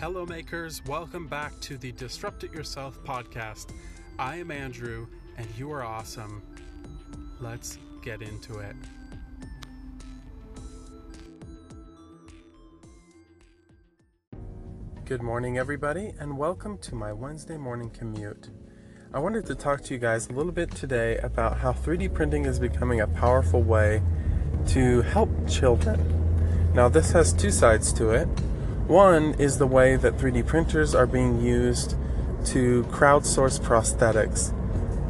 Hello, makers. Welcome back to the Disrupt It Yourself podcast. I am Andrew, and you are awesome. Let's get into it. Good morning, everybody, and welcome to my Wednesday morning commute. I wanted to talk to you guys a little bit today about how 3D printing is becoming a powerful way to help children. Now, this has two sides to it. One is the way that 3D printers are being used to crowdsource prosthetics.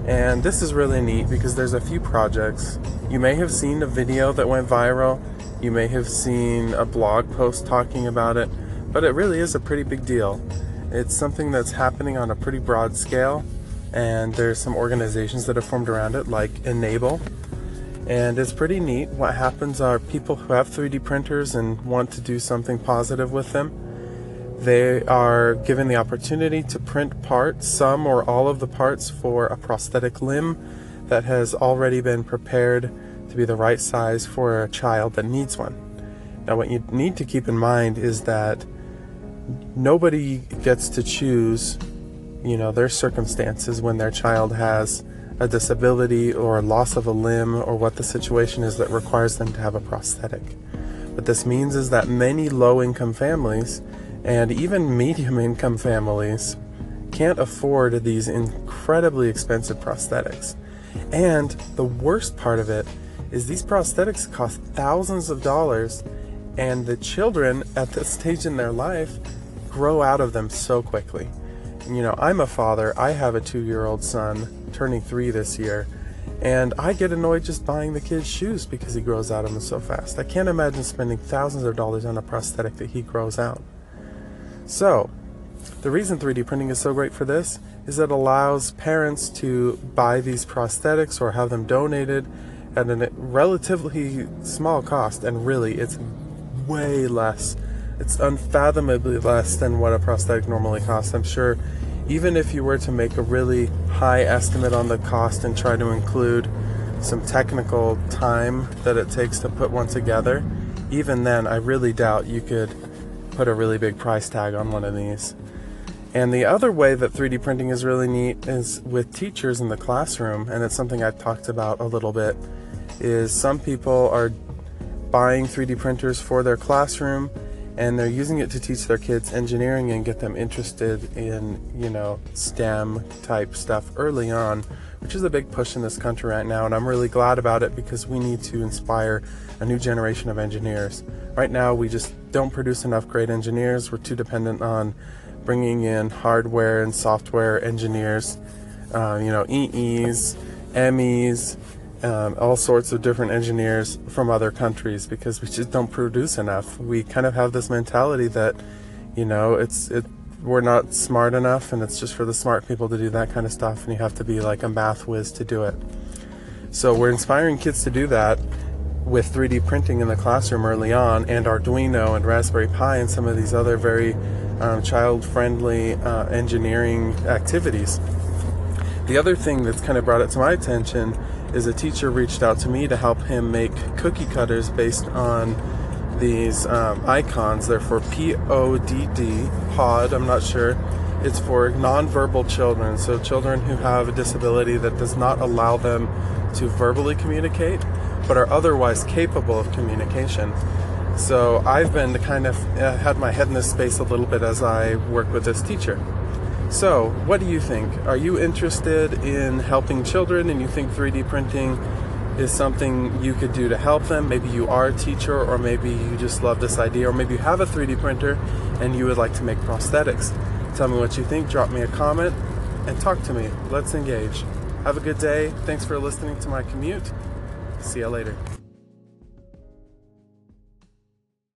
And this is really neat because there's a few projects. You may have seen a video that went viral, you may have seen a blog post talking about it, but it really is a pretty big deal. It's something that's happening on a pretty broad scale, and there's some organizations that have formed around it, like e-NABLE, and it's pretty neat. What happens are people who have 3D printers and want to do something positive with them, they are given the opportunity to print parts, some or all of the parts for a prosthetic limb that has already been prepared to be the right size for a child that needs one. Now, what you need to keep in mind is that nobody gets to choose, you know, their circumstances when their child has a disability or a loss of a limb or what the situation is that requires them to have a prosthetic. What this means is that many low income families and even medium income families can't afford these incredibly expensive prosthetics. And the worst part of it is these prosthetics cost thousands of dollars, and the children at this stage in their life grow out of them so quickly. You know, I'm a father, I have a two year old son turning three this year. And I get annoyed just buying the kid's shoes because he grows out of them so fast. I can't imagine spending thousands of dollars on a prosthetic that he grows out. So, the reason 3D printing is so great for this is it allows parents to buy these prosthetics or have them donated at a relatively small cost, and really, it's way less. It's unfathomably less than what a prosthetic normally costs. I'm sure even if you were to make a really high estimate on the cost and try to include some technical time that it takes to put one together, even then, I really doubt you could put a really big price tag on one of these. And the other way that 3D printing is really neat is with teachers in the classroom, and it's something I've talked about a little bit, is some people are buying 3D printers for their classroom and they're using it to teach their kids engineering and get them interested in you know STEM type stuff early on, which is a big push in this country right now, and I'm really glad about it because we need to inspire a new generation of engineers. Right now, we just don't produce enough great engineers. We're too dependent on bringing in hardware and software engineers, uh, you know, EEs, MEs, um, all sorts of different engineers from other countries because we just don't produce enough. We kind of have this mentality that, you know, it's it we're not smart enough and it's just for the smart people to do that kind of stuff and you have to be like a math whiz to do it. So we're inspiring kids to do that with 3D printing in the classroom early on and Arduino and Raspberry Pi and some of these other very um, child-friendly uh, engineering activities. The other thing that's kind of brought it to my attention is a teacher reached out to me to help him make cookie cutters based on these um, icons. They're for PODD, POD, I'm not sure. It's for nonverbal children, so children who have a disability that does not allow them to verbally communicate, but are otherwise capable of communication. So I've been kind of uh, had my head in this space a little bit as I work with this teacher. So, what do you think? Are you interested in helping children and you think 3D printing is something you could do to help them? Maybe you are a teacher, or maybe you just love this idea, or maybe you have a 3D printer and you would like to make prosthetics. Tell me what you think, drop me a comment, and talk to me. Let's engage. Have a good day. Thanks for listening to my commute. See you later.